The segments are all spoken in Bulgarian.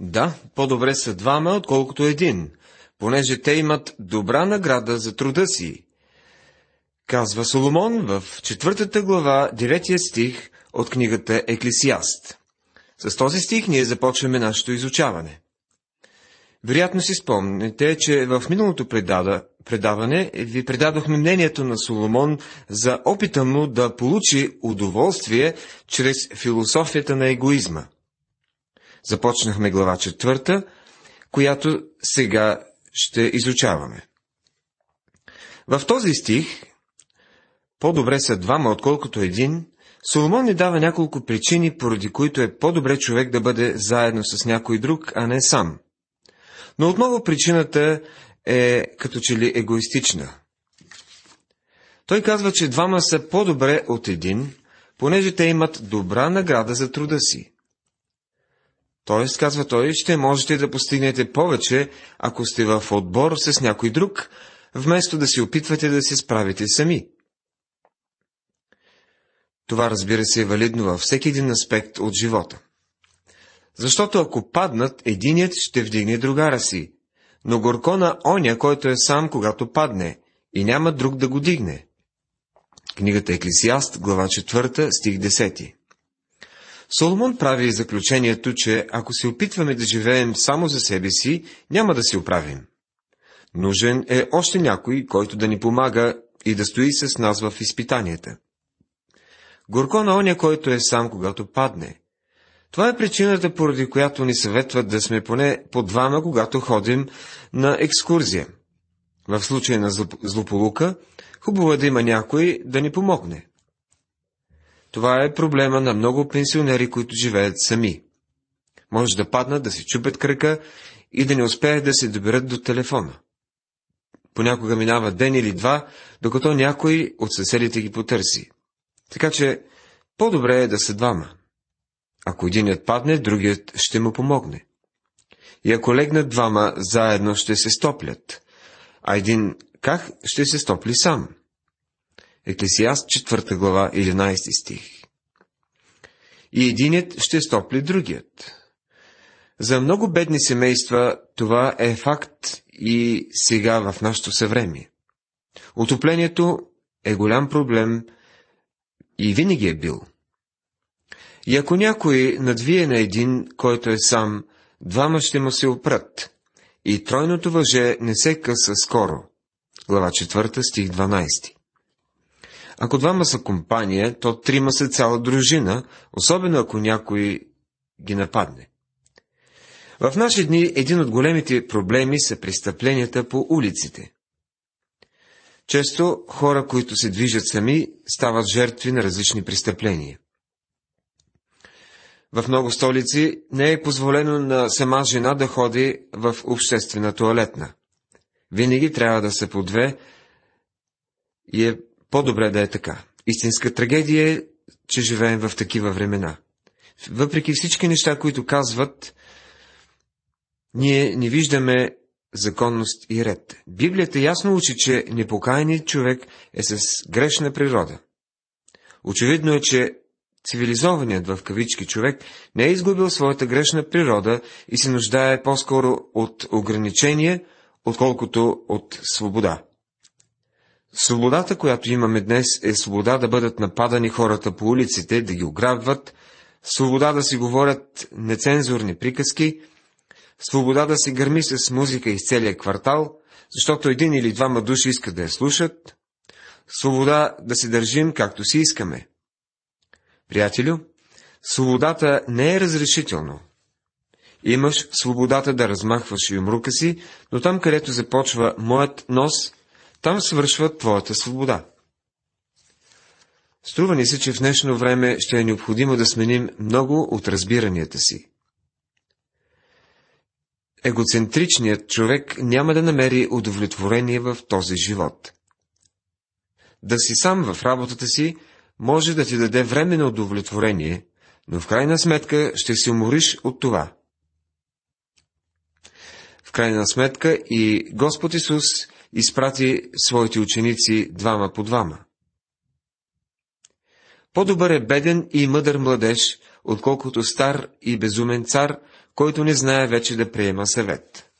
Да, по-добре са двама, отколкото един, понеже те имат добра награда за труда си. Казва Соломон в четвъртата глава, деветия стих от книгата Еклесиаст. С този стих ние започваме нашето изучаване. Вероятно си спомните, че в миналото предада, предаване ви предадохме мнението на Соломон за опита му да получи удоволствие чрез философията на егоизма. Започнахме глава четвърта, която сега ще изучаваме. В този стих, по-добре са двама, отколкото един, Соломон ни дава няколко причини, поради които е по-добре човек да бъде заедно с някой друг, а не сам. Но отново причината е като че ли егоистична. Той казва, че двама са по-добре от един, понеже те имат добра награда за труда си. Тоест, казва той, ще можете да постигнете повече, ако сте в отбор с някой друг, вместо да се опитвате да се справите сами. Това, разбира се, е валидно във всеки един аспект от живота. Защото ако паднат, единият ще вдигне другара си, но горко на оня, който е сам, когато падне, и няма друг да го дигне. Книгата Еклесиаст, глава 4, стих 10. Соломон прави заключението, че ако се опитваме да живеем само за себе си, няма да се оправим. Нужен е още някой, който да ни помага и да стои с нас в изпитанията. Горко на оня, който е сам, когато падне. Това е причината, поради която ни съветват да сме поне по двама, когато ходим на екскурзия. В случай на злополука, хубаво е да има някой да ни помогне. Това е проблема на много пенсионери, които живеят сами. Може да паднат, да си чупят кръка и да не успеят да се доберат до телефона. Понякога минава ден или два, докато някой от съседите ги потърси. Така че по-добре е да са двама. Ако единият падне, другият ще му помогне. И ако легнат двама, заедно ще се стоплят, а един как ще се стопли сам. Еклесиаст 4 глава 11 стих. И единият ще стопли другият. За много бедни семейства това е факт и сега в нашето съвремие. Отоплението е голям проблем и винаги е бил. И ако някой надвие на един, който е сам, двама ще му се опрат. И тройното въже не се къса скоро. Глава 4, стих 12. Ако двама са компания, то трима са цяла дружина, особено ако някой ги нападне. В наши дни един от големите проблеми са престъпленията по улиците. Често хора, които се движат сами, стават жертви на различни престъпления. В много столици не е позволено на сама жена да ходи в обществена туалетна. Винаги трябва да са по две и е по-добре да е така. Истинска трагедия е, че живеем в такива времена. Въпреки всички неща, които казват, ние не виждаме законност и ред. Библията ясно учи, че непокаяният човек е с грешна природа. Очевидно е, че цивилизованият в кавички човек не е изгубил своята грешна природа и се нуждае по-скоро от ограничение, отколкото от свобода. Свободата, която имаме днес, е свобода да бъдат нападани хората по улиците, да ги ограбват, свобода да си говорят нецензурни приказки, свобода да се гърми с музика из целия квартал, защото един или двама души искат да я слушат, свобода да се държим както си искаме. Приятелю, свободата не е разрешително. Имаш свободата да размахваш юмрука си, но там, където започва моят нос, там свършва твоята свобода. Струва ни се, че в днешно време ще е необходимо да сменим много от разбиранията си. Егоцентричният човек няма да намери удовлетворение в този живот. Да си сам в работата си може да ти даде време на удовлетворение, но в крайна сметка ще се умориш от това. В крайна сметка и Господ Исус изпрати своите ученици двама по двама. По-добър е беден и мъдър младеж, отколкото стар и безумен цар, който не знае вече да приема съвет.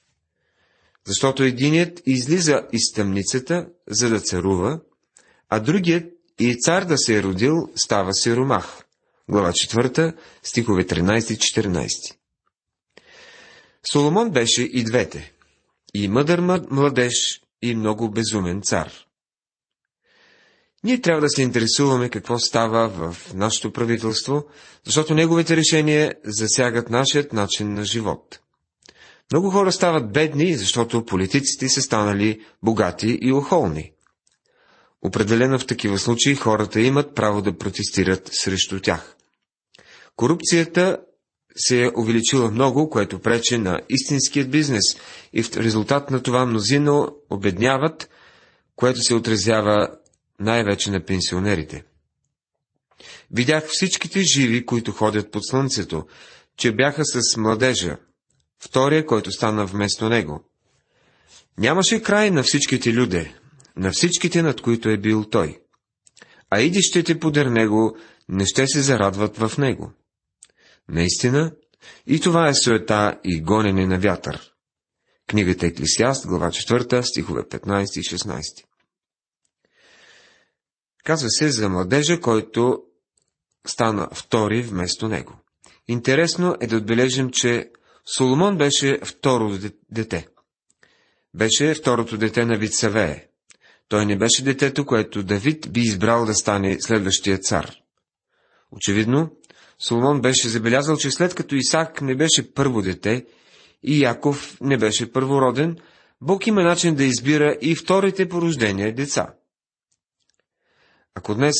Защото единият излиза из тъмницата, за да царува, а другият и цар да се е родил, става сиромах. Глава 4, стихове 13-14. Соломон беше и двете. И мъдър младеж, и много безумен цар. Ние трябва да се интересуваме какво става в нашето правителство, защото неговите решения засягат нашият начин на живот. Много хора стават бедни, защото политиците са станали богати и охолни. Определено в такива случаи хората имат право да протестират срещу тях. Корупцията се е увеличила много, което прече на истинският бизнес и в резултат на това мнозина обедняват, което се отразява най-вече на пенсионерите. Видях всичките живи, които ходят под слънцето, че бяха с младежа, втория, който стана вместо него. Нямаше край на всичките люде, на всичките, над които е бил той. А идищите подер него не ще се зарадват в него. Наистина, и това е суета и гонене на вятър. Книгата Еклисиаст, глава 4, стихове 15 и 16. Казва се за младежа, който стана втори вместо него. Интересно е да отбележим, че Соломон беше второ дете. Беше второто дете на Вицавее. Той не беше детето, което Давид би избрал да стане следващия цар. Очевидно, Соломон беше забелязал, че след като Исак не беше първо дете и Яков не беше първороден, Бог има начин да избира и вторите по рождение деца. Ако днес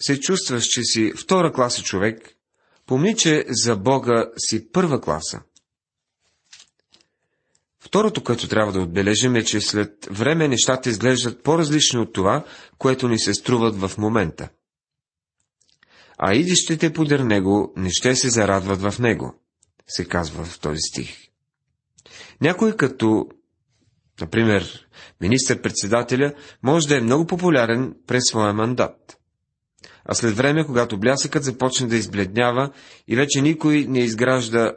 се чувстваш, че си втора класа човек, помни, че за Бога си първа класа. Второто, което трябва да отбележим е, че след време нещата изглеждат по-различни от това, което ни се струват в момента – а идищите подир него не ще се зарадват в него, се казва в този стих. Някой като, например, министър-председателя, може да е много популярен през своя мандат. А след време, когато блясъкът започне да избледнява и вече никой не изгражда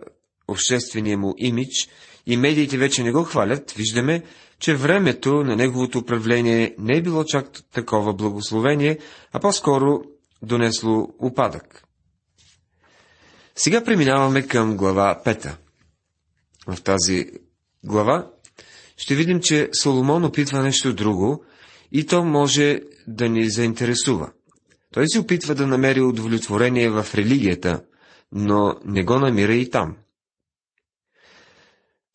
обществения му имидж и медиите вече не го хвалят, виждаме, че времето на неговото управление не е било чак такова благословение, а по-скоро донесло упадък. Сега преминаваме към глава 5. В тази глава ще видим, че Соломон опитва нещо друго и то може да ни заинтересува. Той се опитва да намери удовлетворение в религията, но не го намира и там.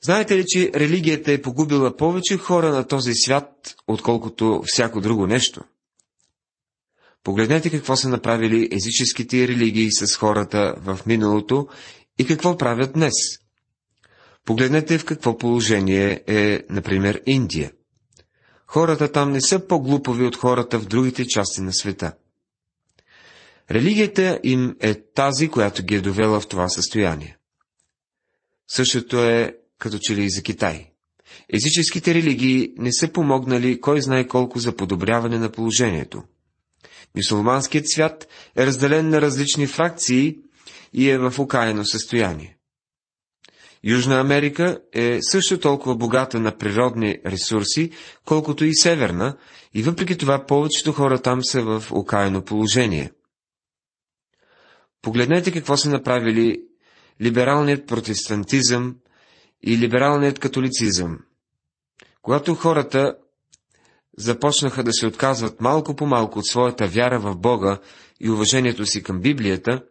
Знаете ли, че религията е погубила повече хора на този свят, отколкото всяко друго нещо? Погледнете какво са направили езическите религии с хората в миналото и какво правят днес. Погледнете в какво положение е, например, Индия. Хората там не са по-глупови от хората в другите части на света. Религията им е тази, която ги е довела в това състояние. Същото е като че ли и за Китай. Езическите религии не са помогнали кой знае колко за подобряване на положението. Мисулманският свят е разделен на различни фракции и е в окаяно състояние. Южна Америка е също толкова богата на природни ресурси, колкото и Северна, и въпреки това повечето хора там са в окаяно положение. Погледнете какво са направили либералният протестантизъм и либералният католицизъм. Когато хората започнаха да се отказват малко по малко от своята вяра в Бога и уважението си към Библията,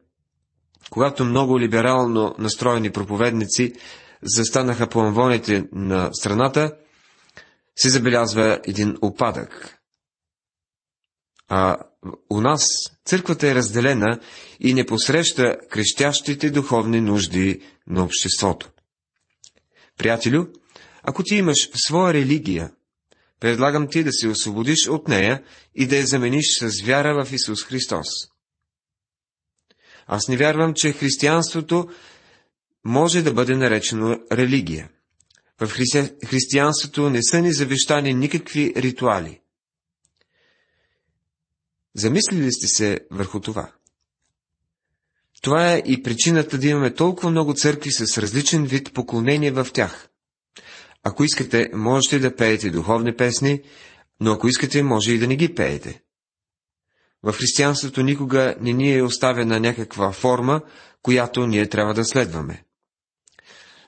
когато много либерално настроени проповедници застанаха по амвоните на страната, се забелязва един опадък. А у нас църквата е разделена и не посреща крещящите духовни нужди на обществото. Приятелю, ако ти имаш своя религия, Предлагам ти да се освободиш от нея и да я замениш с вяра в Исус Христос. Аз не вярвам, че християнството може да бъде наречено религия. В христи... християнството не са ни завещани никакви ритуали. Замислили сте се върху това? Това е и причината да имаме толкова много църкви с различен вид поклонение в тях. Ако искате, можете да пеете духовни песни, но ако искате, може и да не ги пеете. В християнството никога не ни е оставена някаква форма, която ние трябва да следваме.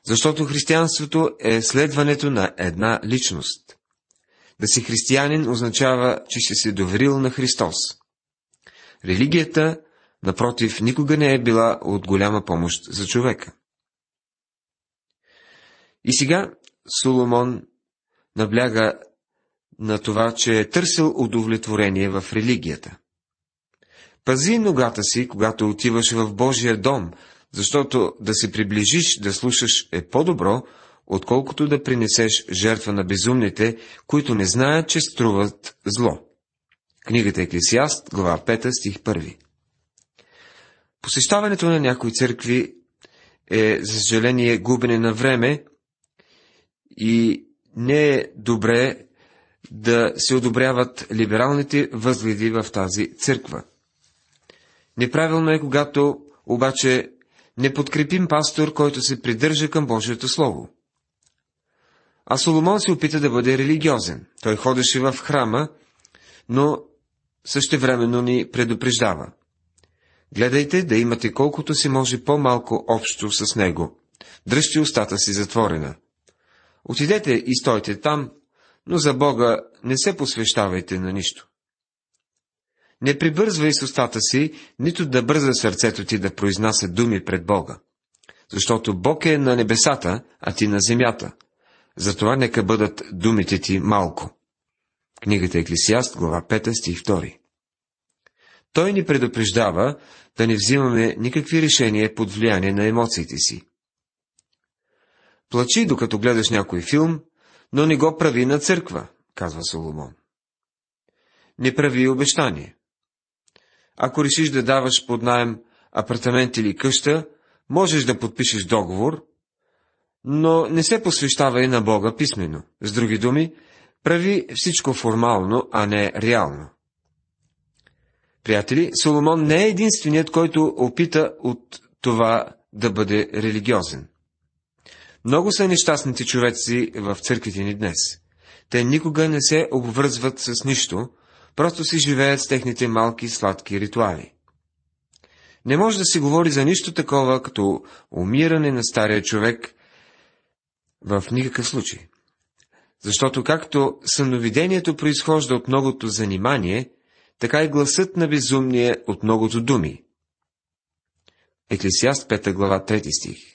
Защото християнството е следването на една личност. Да си християнин означава, че си се доверил на Христос. Религията, напротив, никога не е била от голяма помощ за човека. И сега Соломон набляга на това, че е търсил удовлетворение в религията. Пази ногата си, когато отиваш в Божия дом, защото да се приближиш да слушаш е по-добро, отколкото да принесеш жертва на безумните, които не знаят, че струват зло. Книгата Еклесиаст, глава 5, стих 1. Посещаването на някои църкви е, за съжаление, губене на време и не е добре да се одобряват либералните възгледи в тази църква. Неправилно е, когато обаче не подкрепим пастор, който се придържа към Божието Слово. А Соломон се опита да бъде религиозен. Той ходеше в храма, но същевременно ни предупреждава. Гледайте да имате колкото си може по-малко общо с него. Дръжте устата си затворена. Отидете и стойте там, но за Бога не се посвещавайте на нищо. Не прибързвай с устата си, нито да бърза сърцето ти да произнася думи пред Бога. Защото Бог е на небесата, а ти на земята. Затова нека бъдат думите ти малко. Книгата Еклесиаст, глава 5, стих 2. Той ни предупреждава да не взимаме никакви решения под влияние на емоциите си. Плачи, докато гледаш някой филм, но не го прави на църква, казва Соломон. Не прави обещание. Ако решиш да даваш под найем апартамент или къща, можеш да подпишеш договор, но не се посвещава и на Бога писменно. С други думи, прави всичко формално, а не реално. Приятели, Соломон не е единственият, който опита от това да бъде религиозен. Много са нещастните човеци в църквите ни днес. Те никога не се обвързват с нищо, просто си живеят с техните малки сладки ритуали. Не може да се говори за нищо такова, като умиране на стария човек в никакъв случай. Защото както съновидението произхожда от многото занимание, така и гласът на безумния от многото думи. Еклесиаст 5 глава 3 стих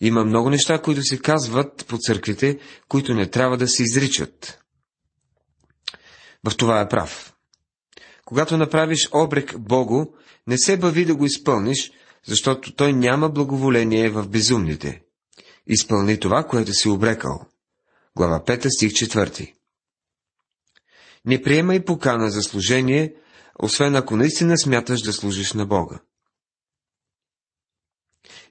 Има много неща, които се казват по църквите, които не трябва да се изричат. В това е прав. Когато направиш обрек Богу, не се бави да го изпълниш, защото той няма благоволение в безумните. Изпълни това, което си обрекал. Глава 5, стих 4. Не приемай покана за служение, освен ако наистина смяташ да служиш на Бога.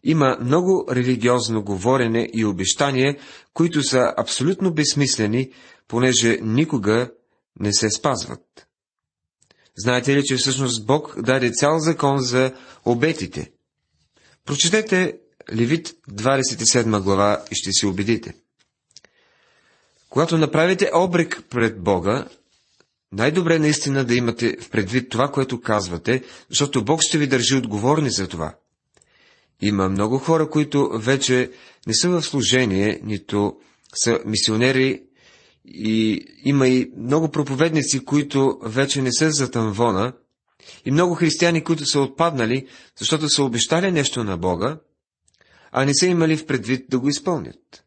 Има много религиозно говорене и обещания, които са абсолютно безсмислени, понеже никога не се спазват. Знаете ли, че всъщност Бог даде цял закон за обетите? Прочетете Левит 27 глава и ще си убедите. Когато направите обрек пред Бога, най-добре наистина да имате в предвид това, което казвате, защото Бог ще ви държи отговорни за това. Има много хора, които вече не са в служение, нито са мисионери, и има и много проповедници, които вече не са за тамвона, и много християни, които са отпаднали, защото са обещали нещо на Бога, а не са имали в предвид да го изпълнят.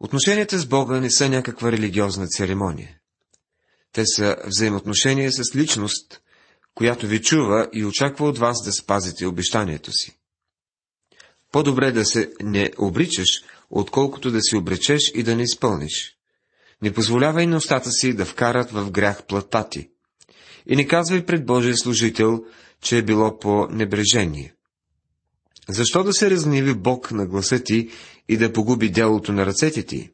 Отношенията с Бога не са някаква религиозна церемония. Те са взаимоотношения с личност, която ви чува и очаква от вас да спазите обещанието си. По-добре да се не обричаш, отколкото да се обречеш и да не изпълниш. Не позволявай на устата си да вкарат в грях плата ти. И не казвай пред Божия служител, че е било по небрежение. Защо да се разгневи Бог на гласа ти и да погуби делото на ръцете ти?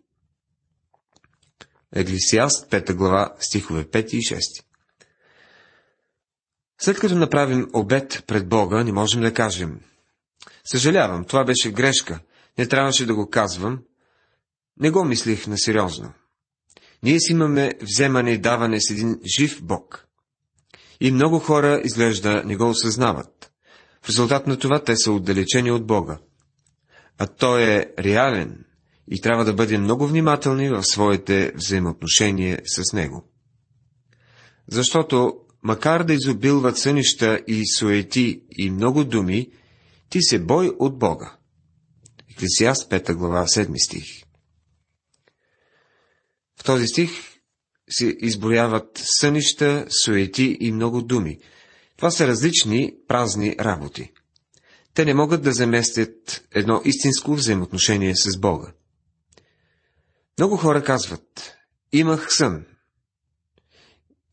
Еглисиаст, 5 глава, стихове 5 и 6. След като направим обед пред Бога, не можем да кажем. Съжалявам, това беше грешка. Не трябваше да го казвам. Не го мислих на сериозно. Ние си имаме вземане и даване с един жив Бог. И много хора, изглежда, не го осъзнават. В резултат на това те са отдалечени от Бога. А Той е реален и трябва да бъдем много внимателни в своите взаимоотношения с Него. Защото, макар да изобилват сънища и суети и много думи, ти се бой от Бога. Еклесиаст 5 глава 7 стих В този стих се изброяват сънища, суети и много думи. Това са различни празни работи. Те не могат да заместят едно истинско взаимоотношение с Бога. Много хора казват, имах сън,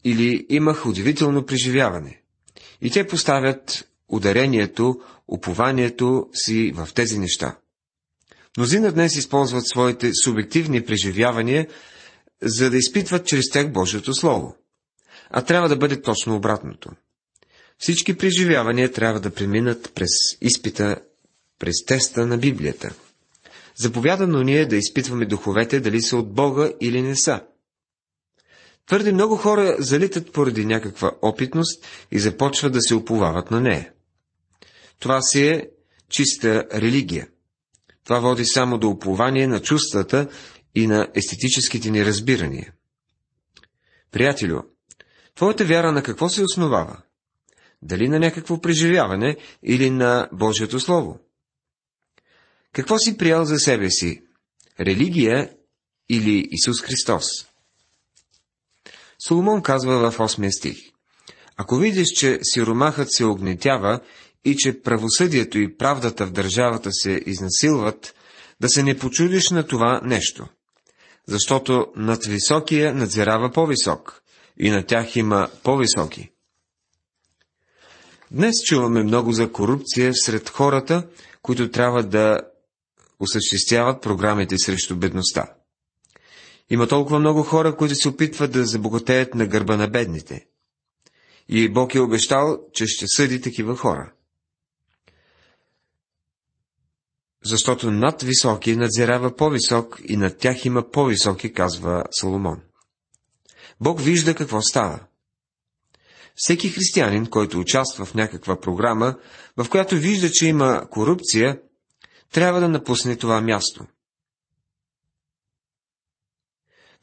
или имах удивително преживяване. И те поставят ударението, упованието си в тези неща. Мнозина днес използват своите субективни преживявания, за да изпитват чрез тях Божието Слово. А трябва да бъде точно обратното. Всички преживявания трябва да преминат през изпита, през теста на Библията. Заповядано ни е да изпитваме духовете дали са от Бога или не са. Твърде много хора залитат поради някаква опитност и започват да се уповават на нея. Това си е чиста религия. Това води само до упование на чувствата и на естетическите ни разбирания. Приятелю, твоята вяра на какво се основава? Дали на някакво преживяване или на Божието Слово? Какво си приял за себе си? Религия или Исус Христос? Соломон казва в 8 стих. Ако видиш, че сиромахът се огнетява и че правосъдието и правдата в държавата се изнасилват, да се не почудиш на това нещо. Защото над високия надзирава по-висок и на тях има по-високи. Днес чуваме много за корупция сред хората, които трябва да осъществяват програмите срещу бедността. Има толкова много хора, които се опитват да забогатеят на гърба на бедните. И Бог е обещал, че ще съди такива хора. Защото над високи надзирава по-висок и над тях има по-високи, казва Соломон. Бог вижда какво става. Всеки християнин, който участва в някаква програма, в която вижда, че има корупция, трябва да напусне това място –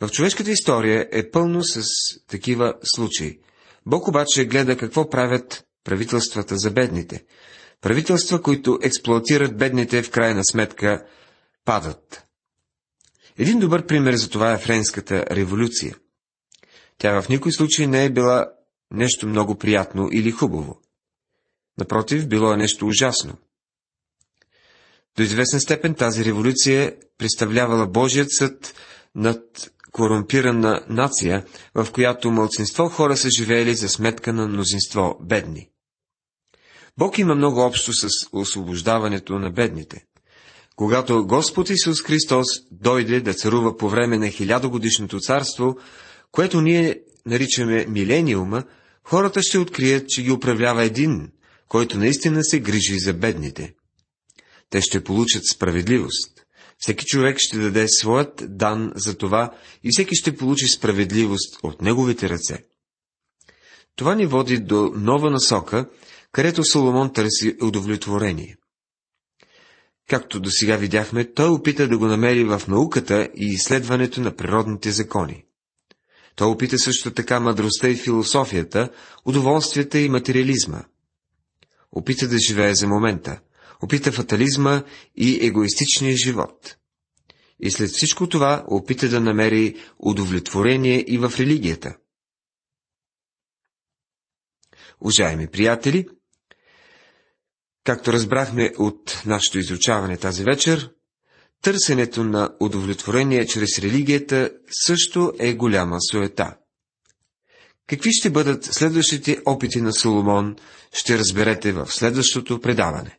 В човешката история е пълно с такива случаи. Бог обаче гледа какво правят правителствата за бедните. Правителства, които експлуатират бедните, в крайна сметка падат. Един добър пример за това е Френската революция. Тя в никой случай не е била нещо много приятно или хубаво. Напротив, било е нещо ужасно. До известен степен тази революция представлявала Божият съд над корумпирана нация, в която мълцинство хора са живеели за сметка на мнозинство бедни. Бог има много общо с освобождаването на бедните. Когато Господ Исус Христос дойде да царува по време на хилядогодишното царство, което ние наричаме милениума, хората ще открият, че ги управлява един, който наистина се грижи за бедните. Те ще получат справедливост. Всеки човек ще даде своят дан за това и всеки ще получи справедливост от неговите ръце. Това ни води до нова насока, където Соломон търси удовлетворение. Както до сега видяхме, той опита да го намери в науката и изследването на природните закони. Той опита също така мъдростта и философията, удоволствията и материализма. Опита да живее за момента, опита фатализма и егоистичния живот. И след всичко това опита да намери удовлетворение и в религията. Уважаеми приятели, както разбрахме от нашето изучаване тази вечер, търсенето на удовлетворение чрез религията също е голяма суета. Какви ще бъдат следващите опити на Соломон, ще разберете в следващото предаване.